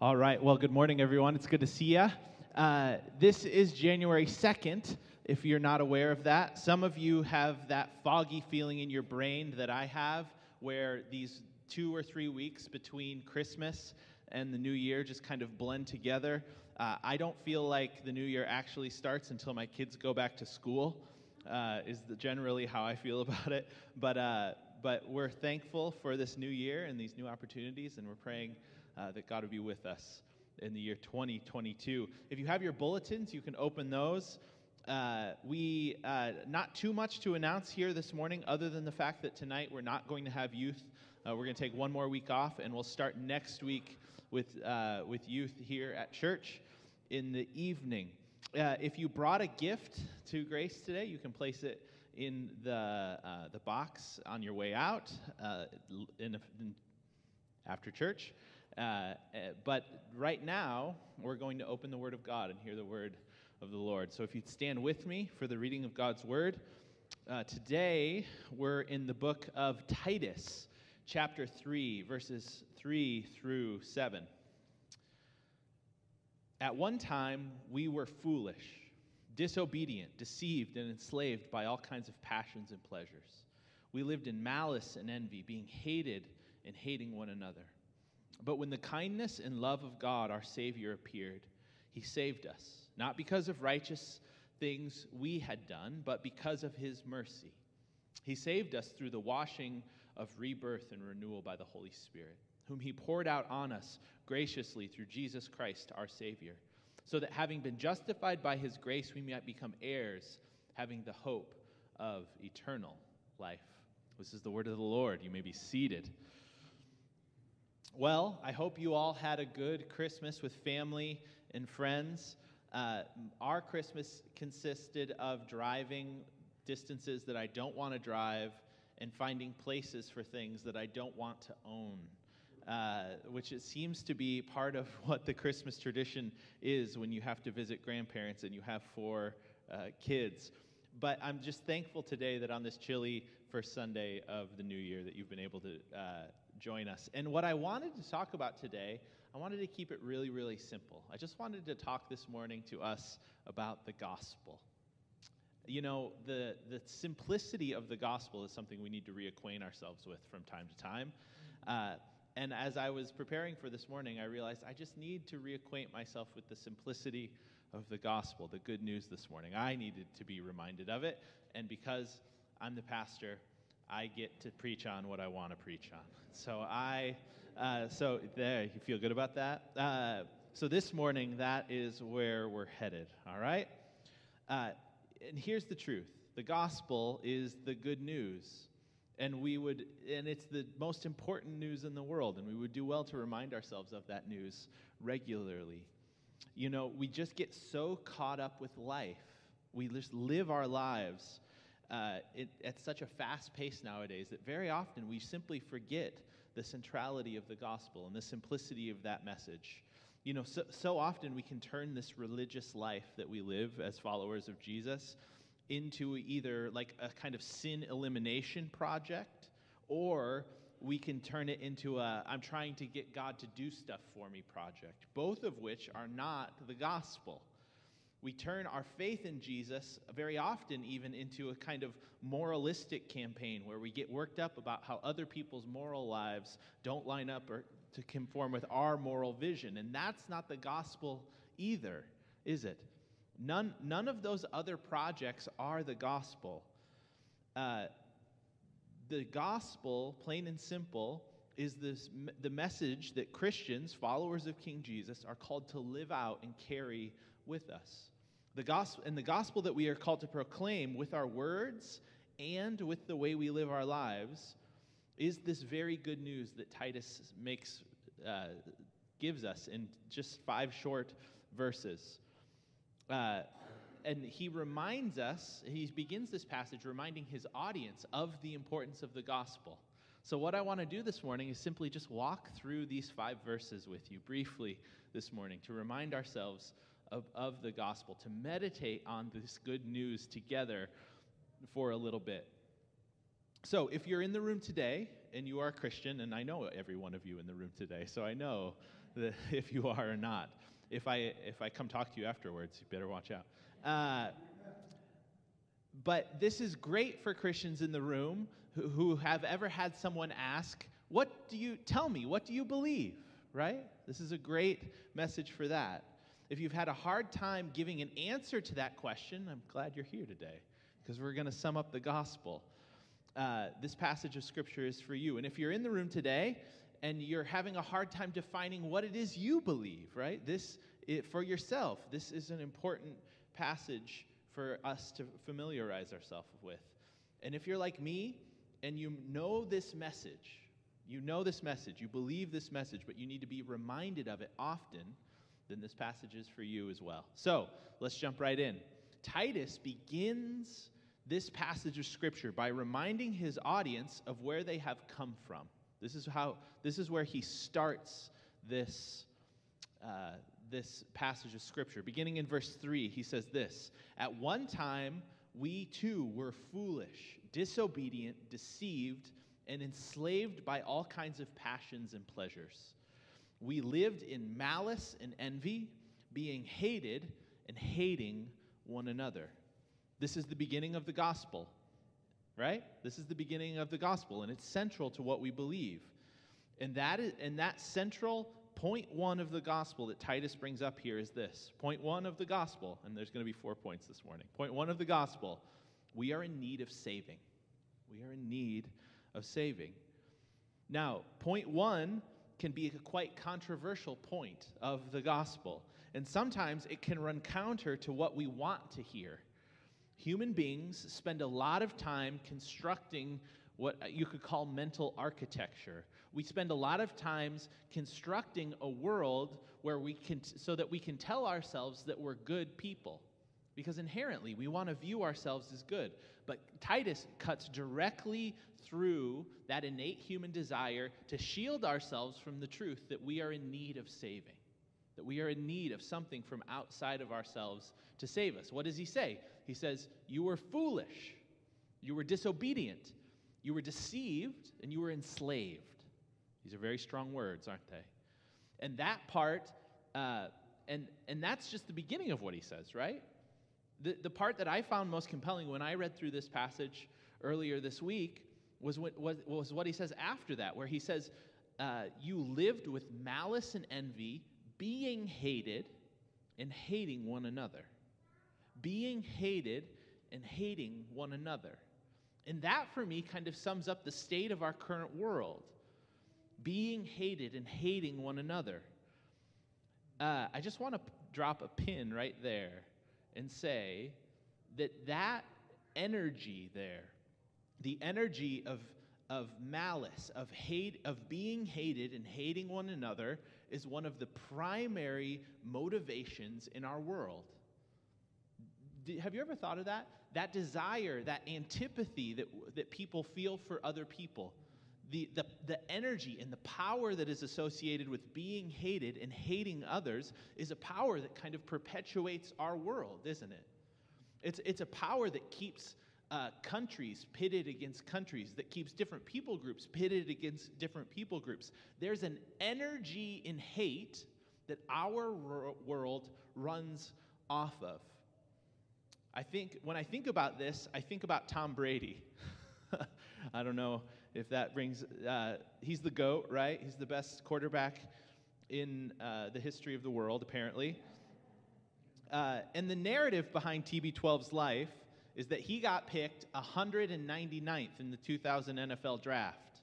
All right. Well, good morning, everyone. It's good to see you. Uh, this is January 2nd, if you're not aware of that. Some of you have that foggy feeling in your brain that I have, where these two or three weeks between Christmas and the new year just kind of blend together. Uh, I don't feel like the new year actually starts until my kids go back to school, uh, is the, generally how I feel about it. But, uh, but we're thankful for this new year and these new opportunities, and we're praying uh, that God would be with us in the year 2022. If you have your bulletins, you can open those. Uh, we uh, not too much to announce here this morning, other than the fact that tonight we're not going to have youth. Uh, we're going to take one more week off, and we'll start next week with uh, with youth here at church in the evening. Uh, if you brought a gift to Grace today, you can place it in the the box on your way out in, in after church. Uh, eh, but right now, we're going to open the Word of God and hear the Word of the Lord. So if you'd stand with me for the reading of God's Word, uh, today we're in the book of Titus, chapter 3, verses 3 through 7. At one time, we were foolish, disobedient, deceived, and enslaved by all kinds of passions and pleasures. We lived in malice and envy, being hated and hating one another. But when the kindness and love of God, our Savior, appeared, he saved us, not because of righteous things we had done, but because of his mercy. He saved us through the washing of rebirth and renewal by the Holy Spirit, whom he poured out on us graciously through Jesus Christ, our Savior, so that having been justified by his grace, we might become heirs, having the hope of eternal life. This is the word of the Lord. You may be seated. Well, I hope you all had a good Christmas with family and friends. Uh, our Christmas consisted of driving distances that I don't want to drive and finding places for things that I don't want to own. Uh, which it seems to be part of what the Christmas tradition is when you have to visit grandparents and you have four uh, kids. But I'm just thankful today that on this chilly first Sunday of the new year that you've been able to uh, join us. And what I wanted to talk about today, I wanted to keep it really, really simple. I just wanted to talk this morning to us about the gospel. You know, the, the simplicity of the gospel is something we need to reacquaint ourselves with from time to time. Uh, and as I was preparing for this morning, I realized I just need to reacquaint myself with the simplicity of the gospel, the good news this morning. I needed to be reminded of it. And because I'm the pastor, I get to preach on what I want to preach on. So I, uh, so there, you feel good about that? Uh, so this morning, that is where we're headed, all right? Uh, and here's the truth the gospel is the good news. And we would, and it's the most important news in the world, and we would do well to remind ourselves of that news regularly. You know, we just get so caught up with life. We just live our lives uh, it, at such a fast pace nowadays that very often we simply forget the centrality of the gospel and the simplicity of that message. You know, so, so often we can turn this religious life that we live as followers of Jesus into either like a kind of sin elimination project or we can turn it into a I'm trying to get God to do stuff for me project, both of which are not the gospel we turn our faith in Jesus very often even into a kind of moralistic campaign where we get worked up about how other people's moral lives don't line up or to conform with our moral vision. And that's not the gospel either, is it? None, none of those other projects are the gospel. Uh, the gospel, plain and simple, is this the message that Christians, followers of King Jesus, are called to live out and carry with us. The gospel, and the gospel that we are called to proclaim with our words and with the way we live our lives is this very good news that Titus makes, uh, gives us in just five short verses. Uh, and he reminds us, he begins this passage reminding his audience of the importance of the gospel. So, what I want to do this morning is simply just walk through these five verses with you briefly this morning to remind ourselves of, of the gospel, to meditate on this good news together for a little bit. So, if you're in the room today and you are a Christian, and I know every one of you in the room today, so I know that if you are or not. If I, if I come talk to you afterwards, you better watch out. Uh, but this is great for Christians in the room who, who have ever had someone ask, What do you tell me? What do you believe? Right? This is a great message for that. If you've had a hard time giving an answer to that question, I'm glad you're here today because we're going to sum up the gospel. Uh, this passage of scripture is for you. And if you're in the room today and you're having a hard time defining what it is you believe, right? This it, for yourself, this is an important passage for us to familiarize ourselves with. And if you're like me and you know this message, you know this message, you believe this message, but you need to be reminded of it often, then this passage is for you as well. So let's jump right in. Titus begins this passage of scripture by reminding his audience of where they have come from. This is how this is where he starts this uh, this passage of scripture. Beginning in verse 3, he says this At one time, we too were foolish, disobedient, deceived, and enslaved by all kinds of passions and pleasures. We lived in malice and envy, being hated and hating one another. This is the beginning of the gospel, right? This is the beginning of the gospel, and it's central to what we believe. And that, is, and that central point one of the gospel that Titus brings up here is this. Point one of the gospel, and there's going to be four points this morning. Point one of the gospel we are in need of saving. We are in need of saving. Now, point one can be a quite controversial point of the gospel, and sometimes it can run counter to what we want to hear. Human beings spend a lot of time constructing what you could call mental architecture. We spend a lot of times constructing a world where we can so that we can tell ourselves that we're good people. Because inherently we want to view ourselves as good. But Titus cuts directly through that innate human desire to shield ourselves from the truth that we are in need of saving. That we are in need of something from outside of ourselves to save us. What does he say? He says, You were foolish. You were disobedient. You were deceived and you were enslaved. These are very strong words, aren't they? And that part, uh, and, and that's just the beginning of what he says, right? The, the part that I found most compelling when I read through this passage earlier this week was what, was, what he says after that, where he says, uh, You lived with malice and envy, being hated and hating one another. Being hated and hating one another. And that, for me, kind of sums up the state of our current world being hated and hating one another. Uh, I just want to p- drop a pin right there and say that that energy there, the energy of, of malice, of hate, of being hated and hating one another, is one of the primary motivations in our world. have you ever thought of that? that desire, that antipathy that, that people feel for other people, the, the, the energy and the power that is associated with being hated and hating others is a power that kind of perpetuates our world, isn't it? It's, it's a power that keeps uh, countries pitted against countries, that keeps different people groups pitted against different people groups. There's an energy in hate that our world runs off of. I think when I think about this, I think about Tom Brady. I don't know if that brings. Uh, he's the goat, right? He's the best quarterback in uh, the history of the world, apparently. Uh, and the narrative behind TB12's life is that he got picked 199th in the 2000 NFL draft.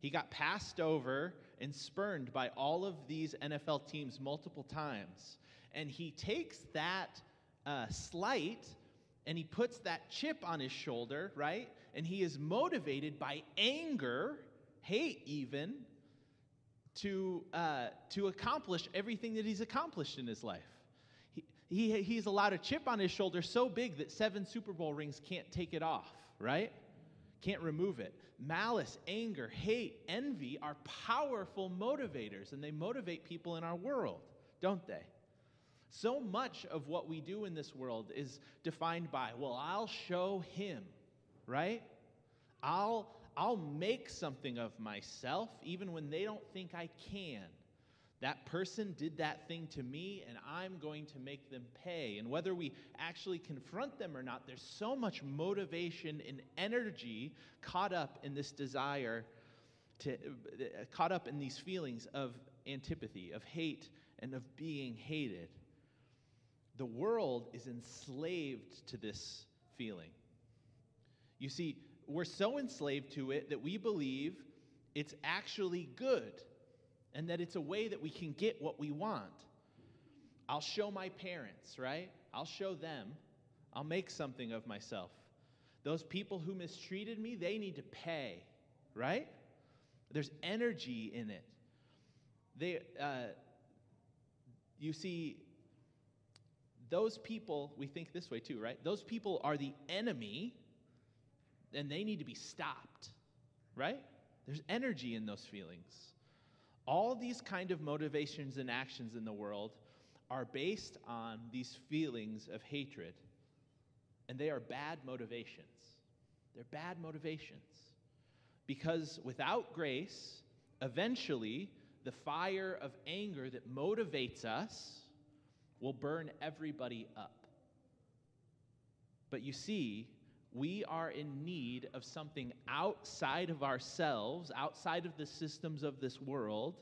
He got passed over and spurned by all of these NFL teams multiple times. And he takes that uh, slight and he puts that chip on his shoulder, right? And he is motivated by anger, hate even, to, uh, to accomplish everything that he's accomplished in his life. He, he, he's allowed a chip on his shoulder so big that seven Super Bowl rings can't take it off, right? Can't remove it. Malice, anger, hate, envy are powerful motivators, and they motivate people in our world, don't they? So much of what we do in this world is defined by, well, I'll show him, right? I'll, I'll make something of myself even when they don't think I can. That person did that thing to me, and I'm going to make them pay. And whether we actually confront them or not, there's so much motivation and energy caught up in this desire, to, uh, caught up in these feelings of antipathy, of hate, and of being hated. The world is enslaved to this feeling. You see, we're so enslaved to it that we believe it's actually good and that it's a way that we can get what we want. I'll show my parents, right? I'll show them. I'll make something of myself. Those people who mistreated me, they need to pay, right? There's energy in it. They, uh, you see, those people, we think this way too, right? Those people are the enemy, and they need to be stopped, right? There's energy in those feelings. All these kind of motivations and actions in the world are based on these feelings of hatred, and they are bad motivations. They're bad motivations. Because without grace, eventually, the fire of anger that motivates us will burn everybody up. But you see, we are in need of something outside of ourselves, outside of the systems of this world,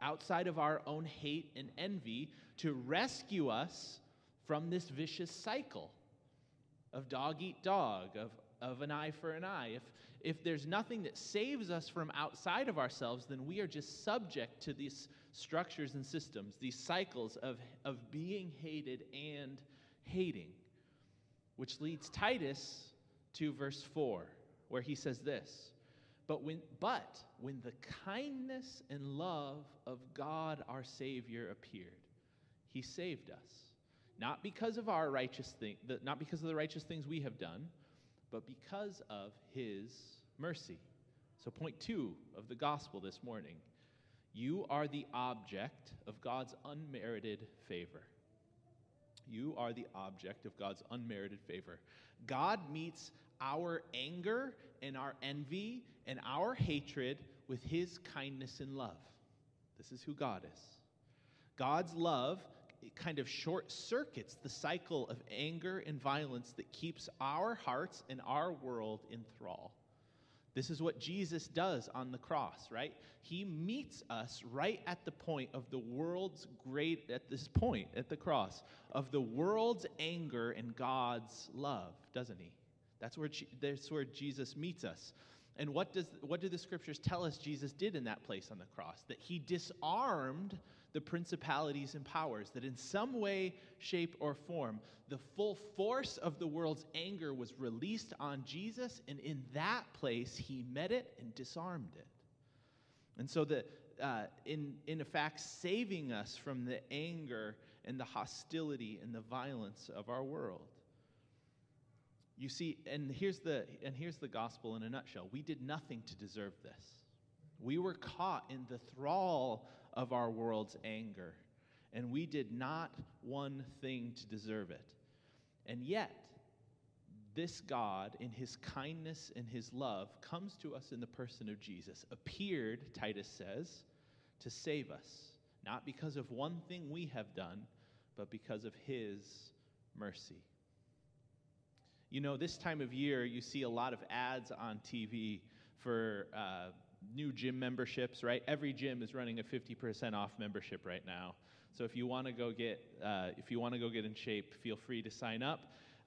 outside of our own hate and envy to rescue us from this vicious cycle of dog eat dog, of, of an eye for an eye. If, if there's nothing that saves us from outside of ourselves, then we are just subject to these structures and systems, these cycles of, of being hated and hating. Which leads Titus to verse 4, where he says this but when, but when the kindness and love of God our Savior appeared, he saved us. Not because of our righteous thing, not because of the righteous things we have done, but because of his mercy. So, point two of the gospel this morning you are the object of God's unmerited favor. You are the object of God's unmerited favor. God meets our anger and our envy and our hatred with his kindness and love. This is who God is. God's love kind of short circuits the cycle of anger and violence that keeps our hearts and our world in thrall. This is what Jesus does on the cross, right? He meets us right at the point of the world's great, at this point at the cross, of the world's anger and God's love, doesn't he? That's where, that's where Jesus meets us. And what, does, what do the scriptures tell us Jesus did in that place on the cross? That he disarmed the principalities and powers, that in some way, shape, or form, the full force of the world's anger was released on Jesus, and in that place, he met it and disarmed it. And so, the, uh, in, in fact, saving us from the anger and the hostility and the violence of our world. You see, and here's the and here's the gospel in a nutshell. We did nothing to deserve this. We were caught in the thrall of our world's anger, and we did not one thing to deserve it. And yet, this God, in his kindness and his love, comes to us in the person of Jesus, appeared, Titus says, to save us, not because of one thing we have done, but because of his mercy. You know, this time of year, you see a lot of ads on TV for uh, new gym memberships, right? Every gym is running a 50% off membership right now. So if you want to go get, uh, if you want to go get in shape, feel free to sign up.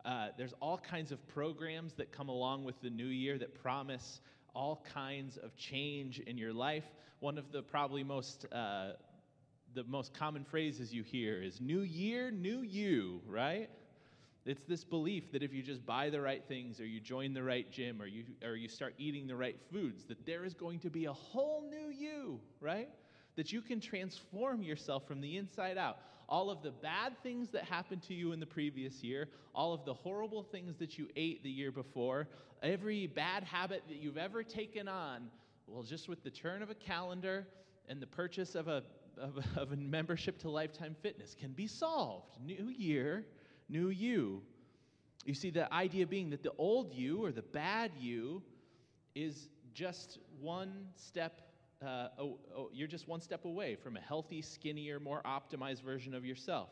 Uh, there's all kinds of programs that come along with the new year that promise all kinds of change in your life. One of the probably most uh, the most common phrases you hear is "New Year, New You," right? It's this belief that if you just buy the right things or you join the right gym or you, or you start eating the right foods, that there is going to be a whole new you, right? That you can transform yourself from the inside out. All of the bad things that happened to you in the previous year, all of the horrible things that you ate the year before, every bad habit that you've ever taken on, well, just with the turn of a calendar and the purchase of a, of of a membership to Lifetime Fitness can be solved. New year, new you. You see, the idea being that the old you or the bad you is just one step uh, oh, oh, you're just one step away from a healthy, skinnier, more optimized version of yourself.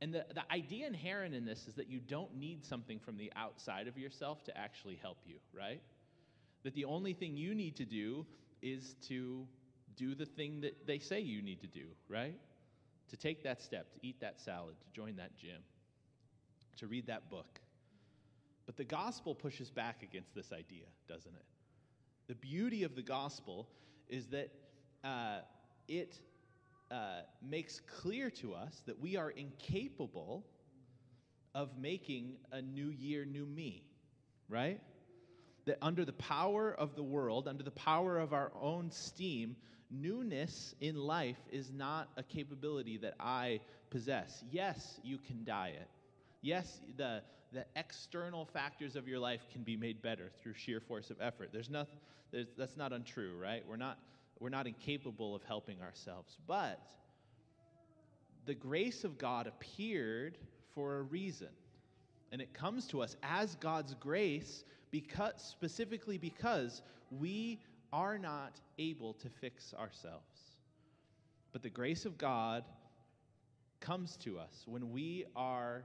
And the, the idea inherent in this is that you don't need something from the outside of yourself to actually help you, right? That the only thing you need to do is to do the thing that they say you need to do, right? To take that step, to eat that salad, to join that gym, to read that book. But the gospel pushes back against this idea, doesn't it? The beauty of the gospel is that uh, it uh, makes clear to us that we are incapable of making a new year, new me, right? That under the power of the world, under the power of our own steam, newness in life is not a capability that I possess. Yes, you can diet. Yes, the, the external factors of your life can be made better through sheer force of effort. There's nothing, there's, that's not untrue, right? We're not, we're not incapable of helping ourselves. But the grace of God appeared for a reason. And it comes to us as God's grace because, specifically because we are not able to fix ourselves. But the grace of God comes to us when we are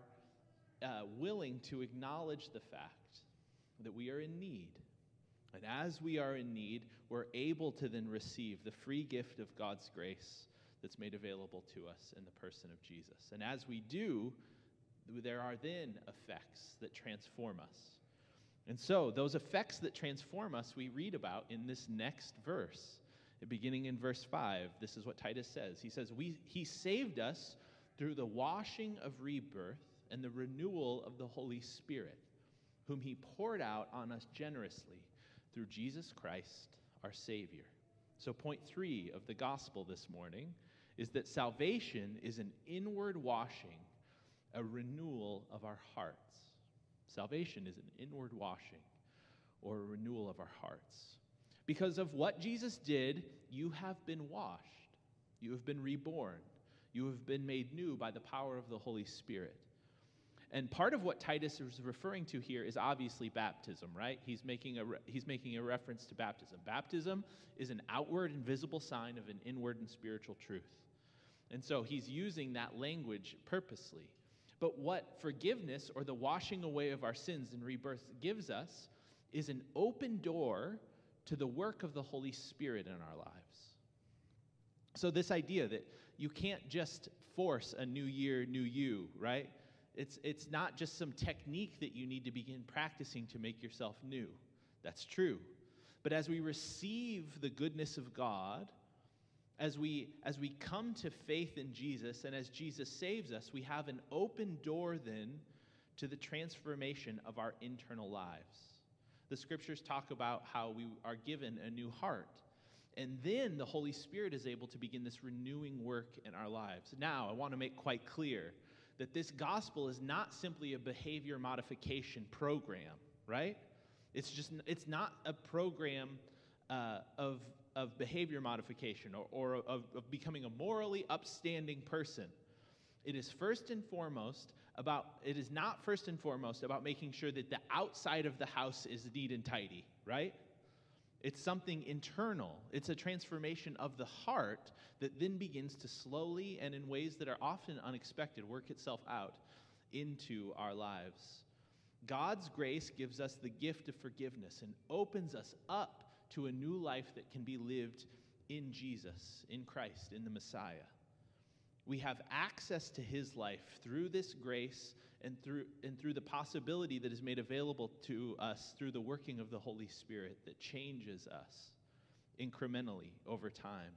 uh, willing to acknowledge the fact that we are in need. And as we are in need, we're able to then receive the free gift of God's grace that's made available to us in the person of Jesus. And as we do, there are then effects that transform us. And so, those effects that transform us, we read about in this next verse. Beginning in verse 5, this is what Titus says. He says, we, He saved us through the washing of rebirth and the renewal of the Holy Spirit, whom He poured out on us generously through Jesus Christ, our Savior. So, point three of the gospel this morning is that salvation is an inward washing, a renewal of our hearts. Salvation is an inward washing or a renewal of our hearts. Because of what Jesus did, you have been washed, you have been reborn, you have been made new by the power of the Holy Spirit. And part of what Titus is referring to here is obviously baptism, right? He's making a, re- he's making a reference to baptism. Baptism is an outward and visible sign of an inward and spiritual truth. And so he's using that language purposely. But what forgiveness or the washing away of our sins and rebirth gives us is an open door to the work of the Holy Spirit in our lives. So, this idea that you can't just force a new year, new you, right? It's, it's not just some technique that you need to begin practicing to make yourself new. That's true. But as we receive the goodness of God, as we, as we come to faith in Jesus and as Jesus saves us, we have an open door then to the transformation of our internal lives. The scriptures talk about how we are given a new heart. And then the Holy Spirit is able to begin this renewing work in our lives. Now, I want to make quite clear that this gospel is not simply a behavior modification program, right? It's just, it's not a program uh, of, of behavior modification or, or of, of becoming a morally upstanding person. It is first and foremost about, it is not first and foremost about making sure that the outside of the house is neat and tidy, right? It's something internal. It's a transformation of the heart that then begins to slowly and in ways that are often unexpected work itself out into our lives. God's grace gives us the gift of forgiveness and opens us up to a new life that can be lived in Jesus, in Christ, in the Messiah. We have access to his life through this grace and through, and through the possibility that is made available to us through the working of the Holy Spirit that changes us incrementally over time.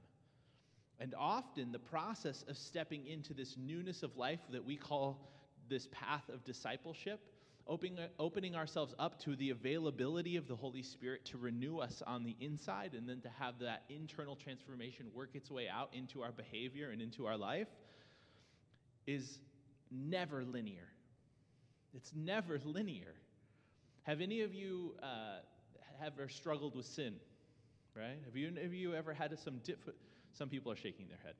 And often, the process of stepping into this newness of life that we call this path of discipleship, opening, opening ourselves up to the availability of the Holy Spirit to renew us on the inside and then to have that internal transformation work its way out into our behavior and into our life, is never linear. It's never linear. Have any of you uh, ever struggled with sin? Right? Have you, have you ever had some diff- Some people are shaking their head.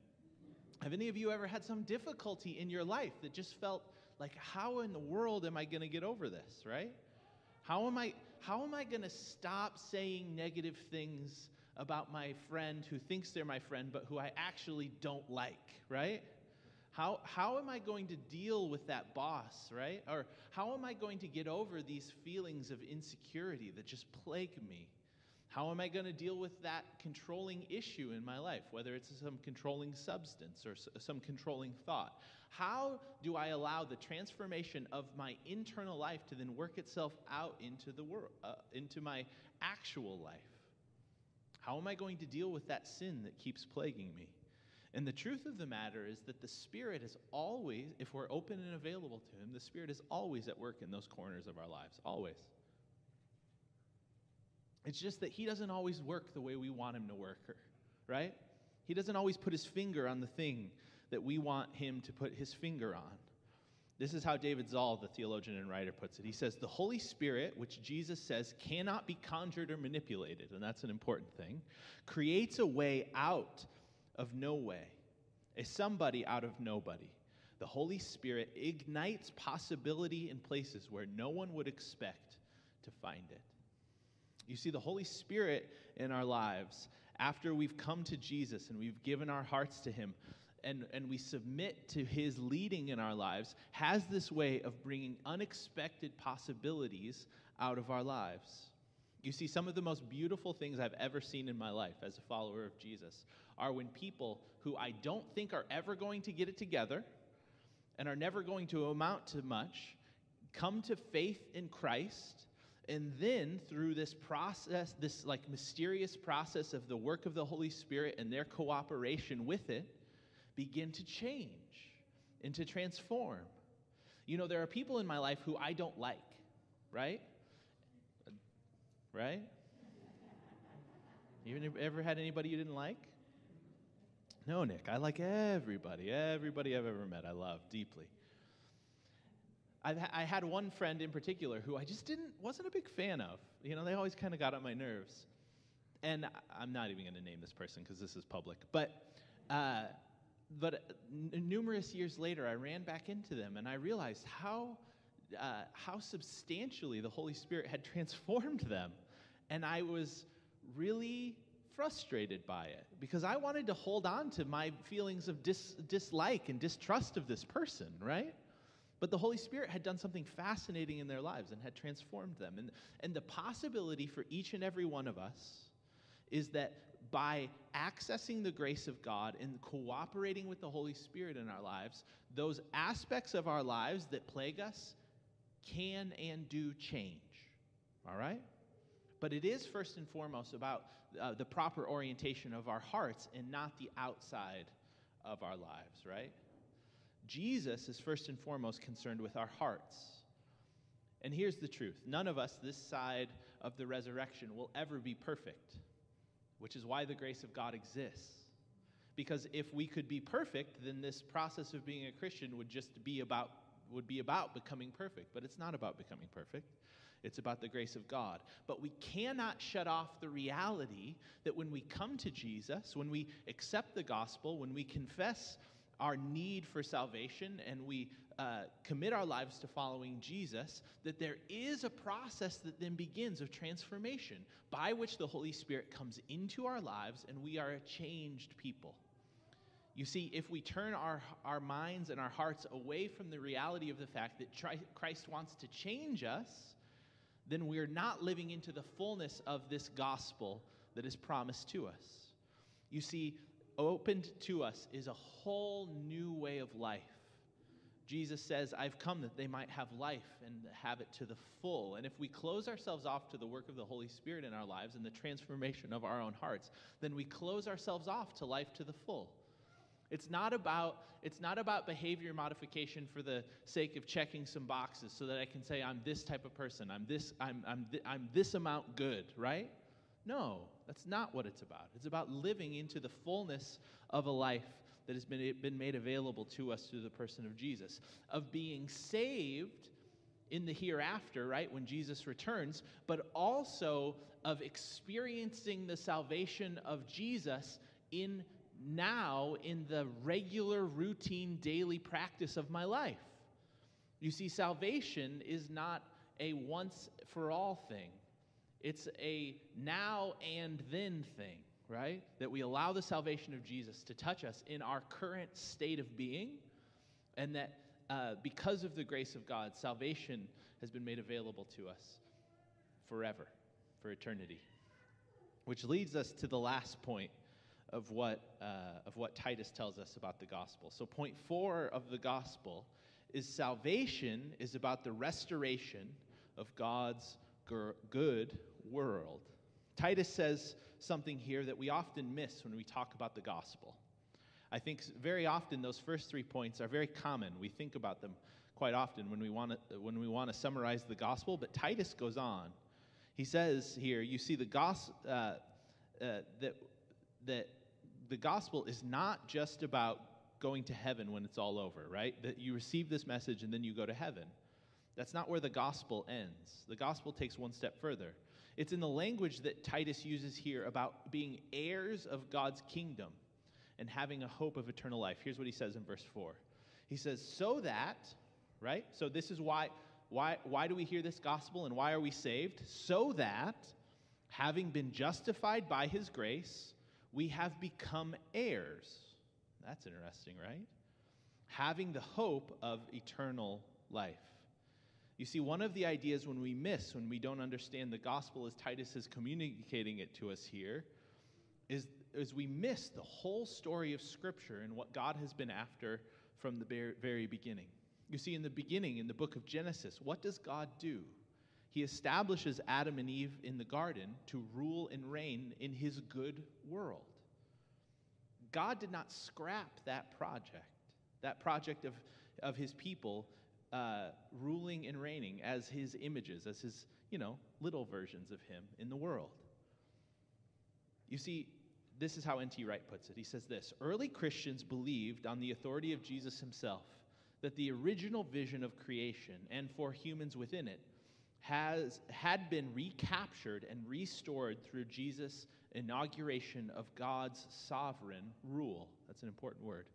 Have any of you ever had some difficulty in your life that just felt like, how in the world am I going to get over this? Right? How am I? how am I going to stop saying negative things about my friend who thinks they're my friend but who I actually don't like, right? How, how am I going to deal with that boss, right? Or how am I going to get over these feelings of insecurity that just plague me? How am I going to deal with that controlling issue in my life, whether it's some controlling substance or some controlling thought? How do I allow the transformation of my internal life to then work itself out into the world, uh, into my actual life? How am I going to deal with that sin that keeps plaguing me? And the truth of the matter is that the Spirit is always, if we're open and available to Him, the Spirit is always at work in those corners of our lives. Always. It's just that He doesn't always work the way we want Him to work, right? He doesn't always put His finger on the thing that we want Him to put His finger on. This is how David Zahl, the theologian and writer, puts it. He says, The Holy Spirit, which Jesus says cannot be conjured or manipulated, and that's an important thing, creates a way out of no way, a somebody out of nobody. The Holy Spirit ignites possibility in places where no one would expect to find it. You see, the Holy Spirit in our lives, after we've come to Jesus and we've given our hearts to Him, and, and we submit to his leading in our lives, has this way of bringing unexpected possibilities out of our lives. You see, some of the most beautiful things I've ever seen in my life as a follower of Jesus are when people who I don't think are ever going to get it together and are never going to amount to much come to faith in Christ. And then through this process, this like mysterious process of the work of the Holy Spirit and their cooperation with it, begin to change and to transform. You know, there are people in my life who I don't like, right? Right? You ever had anybody you didn't like? No, Nick. I like everybody. Everybody I've ever met, I love deeply. I've I had one friend in particular who I just didn't wasn't a big fan of. You know, they always kind of got on my nerves. And I'm not even going to name this person because this is public. But uh, but n- numerous years later, I ran back into them and I realized how uh, how substantially the Holy Spirit had transformed them, and I was really frustrated by it because I wanted to hold on to my feelings of dis- dislike and distrust of this person, right? But the Holy Spirit had done something fascinating in their lives and had transformed them. And, and the possibility for each and every one of us is that by accessing the grace of God and cooperating with the Holy Spirit in our lives, those aspects of our lives that plague us can and do change. All right? But it is first and foremost about uh, the proper orientation of our hearts and not the outside of our lives, right? Jesus is first and foremost concerned with our hearts. And here's the truth none of us this side of the resurrection will ever be perfect, which is why the grace of God exists. Because if we could be perfect, then this process of being a Christian would just be about would be about becoming perfect, but it's not about becoming perfect. It's about the grace of God. But we cannot shut off the reality that when we come to Jesus, when we accept the gospel, when we confess our need for salvation and we uh, commit our lives to following Jesus, that there is a process that then begins of transformation by which the Holy Spirit comes into our lives and we are a changed people. You see, if we turn our, our minds and our hearts away from the reality of the fact that Christ wants to change us, then we're not living into the fullness of this gospel that is promised to us. You see, opened to us is a whole new way of life. Jesus says, I've come that they might have life and have it to the full. And if we close ourselves off to the work of the Holy Spirit in our lives and the transformation of our own hearts, then we close ourselves off to life to the full. It's not about it's not about behavior modification for the sake of checking some boxes so that I can say I'm this type of person. I'm this I'm I'm th- I'm this amount good, right? No, that's not what it's about. It's about living into the fullness of a life that has been, been made available to us through the person of Jesus, of being saved in the hereafter, right, when Jesus returns, but also of experiencing the salvation of Jesus in now in the regular, routine, daily practice of my life. You see, salvation is not a once for all thing. It's a now and then thing, right? That we allow the salvation of Jesus to touch us in our current state of being, and that uh, because of the grace of God, salvation has been made available to us forever, for eternity. Which leads us to the last point of what, uh, of what Titus tells us about the gospel. So, point four of the gospel is salvation is about the restoration of God's good world. Titus says something here that we often miss when we talk about the gospel. I think very often those first three points are very common. We think about them quite often when we want to, when we want to summarize the gospel, but Titus goes on. He says here, you see the gospel uh, uh, that that the gospel is not just about going to heaven when it's all over, right? That you receive this message and then you go to heaven. That's not where the gospel ends. The gospel takes one step further. It's in the language that Titus uses here about being heirs of God's kingdom and having a hope of eternal life. Here's what he says in verse 4. He says, So that, right? So this is why why why do we hear this gospel and why are we saved? So that having been justified by his grace, we have become heirs. That's interesting, right? Having the hope of eternal life. You see, one of the ideas when we miss, when we don't understand the gospel as Titus is communicating it to us here, is, is we miss the whole story of Scripture and what God has been after from the very beginning. You see, in the beginning, in the book of Genesis, what does God do? He establishes Adam and Eve in the garden to rule and reign in his good world. God did not scrap that project, that project of, of his people uh, ruling and reigning as his images, as his, you know, little versions of him in the world. You see, this is how N.T. Wright puts it. He says this Early Christians believed, on the authority of Jesus himself, that the original vision of creation and for humans within it has, had been recaptured and restored through Jesus' inauguration of God's sovereign rule. That's an important word.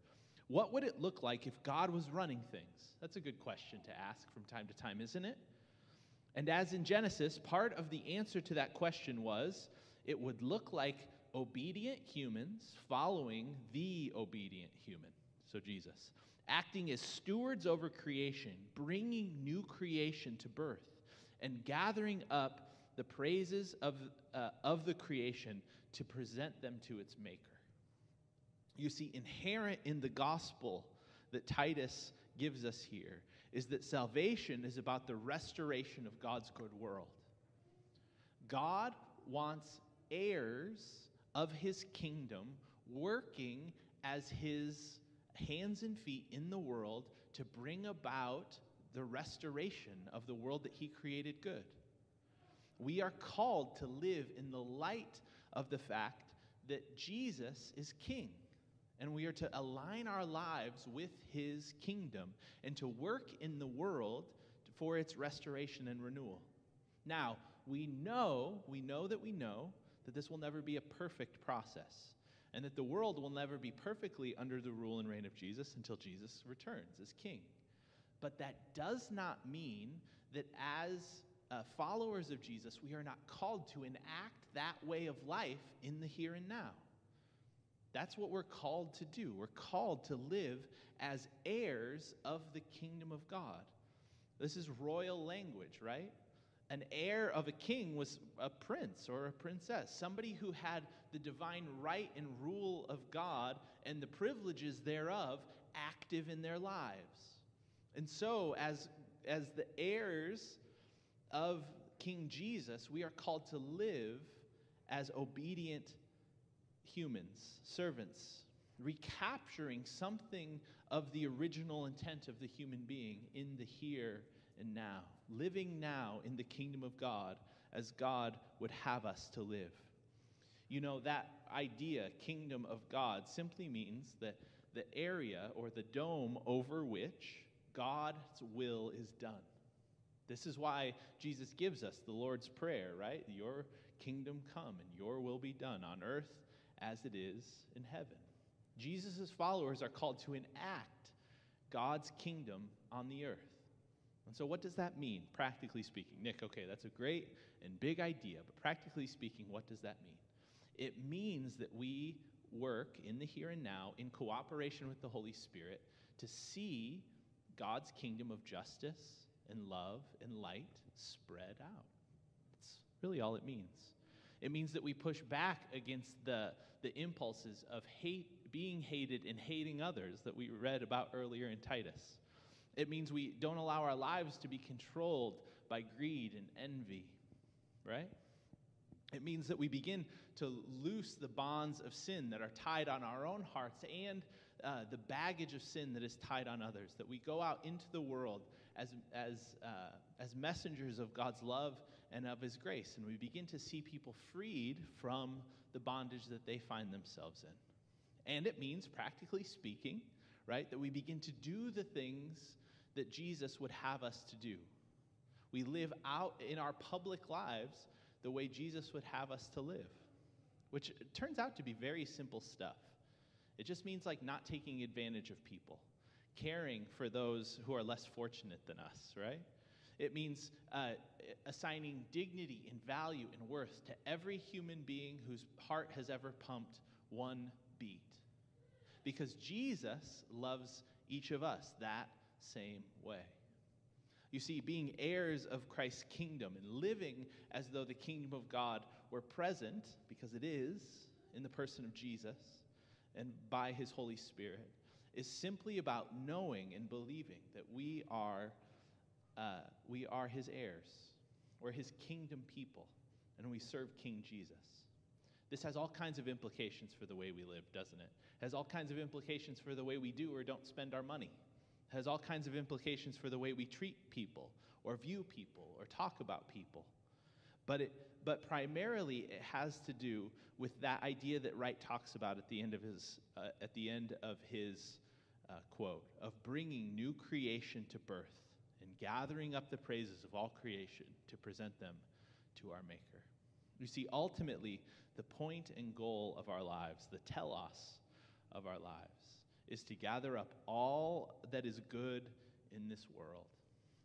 What would it look like if God was running things? That's a good question to ask from time to time, isn't it? And as in Genesis, part of the answer to that question was it would look like obedient humans following the obedient human, so Jesus, acting as stewards over creation, bringing new creation to birth, and gathering up the praises of, uh, of the creation to present them to its maker. You see, inherent in the gospel that Titus gives us here is that salvation is about the restoration of God's good world. God wants heirs of his kingdom working as his hands and feet in the world to bring about the restoration of the world that he created good. We are called to live in the light of the fact that Jesus is king. And we are to align our lives with his kingdom and to work in the world for its restoration and renewal. Now, we know, we know that we know that this will never be a perfect process and that the world will never be perfectly under the rule and reign of Jesus until Jesus returns as king. But that does not mean that as uh, followers of Jesus, we are not called to enact that way of life in the here and now. That's what we're called to do. We're called to live as heirs of the kingdom of God. This is royal language, right? An heir of a king was a prince or a princess, somebody who had the divine right and rule of God and the privileges thereof active in their lives. And so, as, as the heirs of King Jesus, we are called to live as obedient humans, servants, recapturing something of the original intent of the human being in the here and now, living now in the kingdom of God as God would have us to live. You know, that idea, kingdom of God, simply means that the area or the dome over which God's will is done. This is why Jesus gives us the Lord's Prayer, right? Your kingdom come and your will be done on earth as it is in heaven. Jesus' followers are called to enact God's kingdom on the earth. And so, what does that mean, practically speaking? Nick, okay, that's a great and big idea, but practically speaking, what does that mean? It means that we work in the here and now in cooperation with the Holy Spirit to see God's kingdom of justice and love and light spread out. That's really all it means. It means that we push back against the, the impulses of hate, being hated and hating others that we read about earlier in Titus. It means we don't allow our lives to be controlled by greed and envy, right? It means that we begin to loose the bonds of sin that are tied on our own hearts and uh, the baggage of sin that is tied on others. That we go out into the world as, as, uh, as messengers of God's love and of His grace, and we begin to see people freed from the bondage that they find themselves in. And it means, practically speaking, right, that we begin to do the things that Jesus would have us to do. We live out in our public lives the way Jesus would have us to live, which turns out to be very simple stuff. It just means like not taking advantage of people, caring for those who are less fortunate than us, right? It means uh, assigning dignity and value and worth to every human being whose heart has ever pumped one beat. Because Jesus loves each of us that same way. You see, being heirs of Christ's kingdom and living as though the kingdom of God were present, because it is in the person of Jesus and by his Holy Spirit, is simply about knowing and believing that we are, uh, we are his heirs, we're his kingdom people, and we serve King Jesus. This has all kinds of implications for the way we live, doesn't it? It has all kinds of implications for the way we do or don't spend our money has all kinds of implications for the way we treat people or view people or talk about people. But, it, but primarily, it has to do with that idea that Wright talks about at the end of his, uh, at the end of his uh, quote of bringing new creation to birth and gathering up the praises of all creation to present them to our Maker. You see, ultimately, the point and goal of our lives, the telos of our lives, is to gather up all that is good in this world,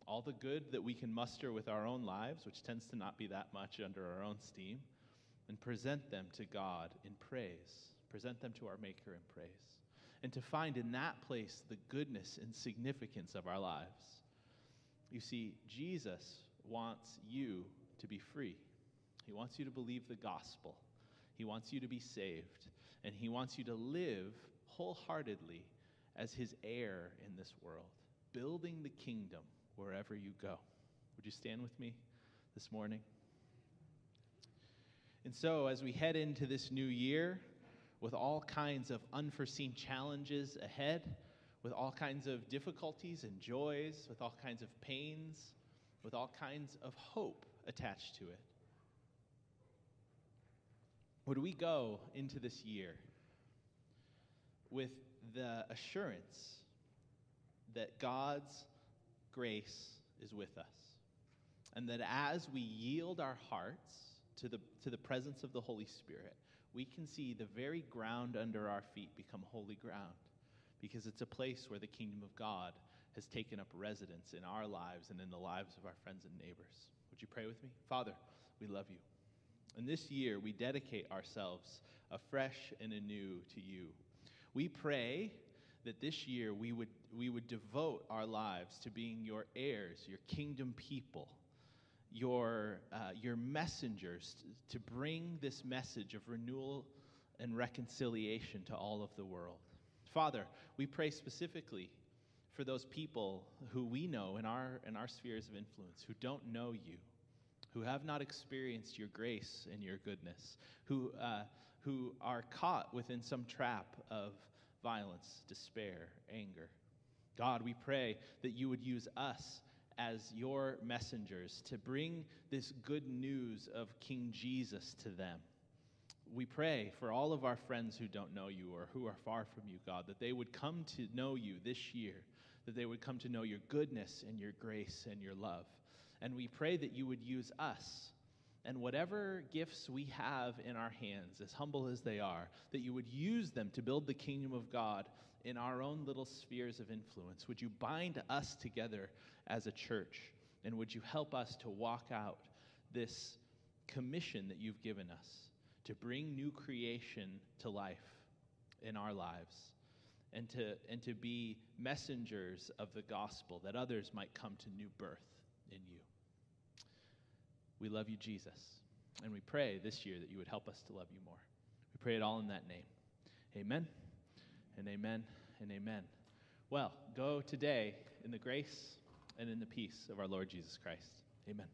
all the good that we can muster with our own lives, which tends to not be that much under our own steam, and present them to God in praise, present them to our Maker in praise, and to find in that place the goodness and significance of our lives. You see, Jesus wants you to be free. He wants you to believe the gospel. He wants you to be saved. And He wants you to live wholeheartedly as his heir in this world, building the kingdom wherever you go. Would you stand with me this morning? And so, as we head into this new year with all kinds of unforeseen challenges ahead, with all kinds of difficulties and joys, with all kinds of pains, with all kinds of hope attached to it, would we go into this year with the assurance that God's grace is with us. And that as we yield our hearts to the, to the presence of the Holy Spirit, we can see the very ground under our feet become holy ground because it's a place where the kingdom of God has taken up residence in our lives and in the lives of our friends and neighbors. Would you pray with me? Father, we love you. And this year, we dedicate ourselves afresh and anew to you. We pray that this year we would, we would devote our lives to being your heirs, your kingdom people, your, uh, your messengers to, bring this message of renewal and reconciliation to all of the world. Father, we pray specifically for those people who we know in our, in our spheres of influence who don't know you, who have not experienced your grace and your goodness, who, uh, who are caught within some trap of violence, despair, anger. God, we pray that you would use us as your messengers to bring this good news of King Jesus to them. We pray for all of our friends who don't know you or who are far from you, God, that they would come to know you this year, that they would come to know your goodness and your grace and your love. And we pray that you would use us and whatever gifts we have in our hands, as humble as they are, that you would use them to build the kingdom of God in our own little spheres of influence. Would you bind us together as a church? And would you help us to walk out this commission that you've given us to bring new creation to life in our lives and to, and to be messengers of the gospel that others might come to new birth in you? We love you, Jesus. And we pray this year that you would help us to love you more. We pray it all in that name. Amen and amen and amen. Well, go today in the grace and in the peace of our Lord Jesus Christ. Amen.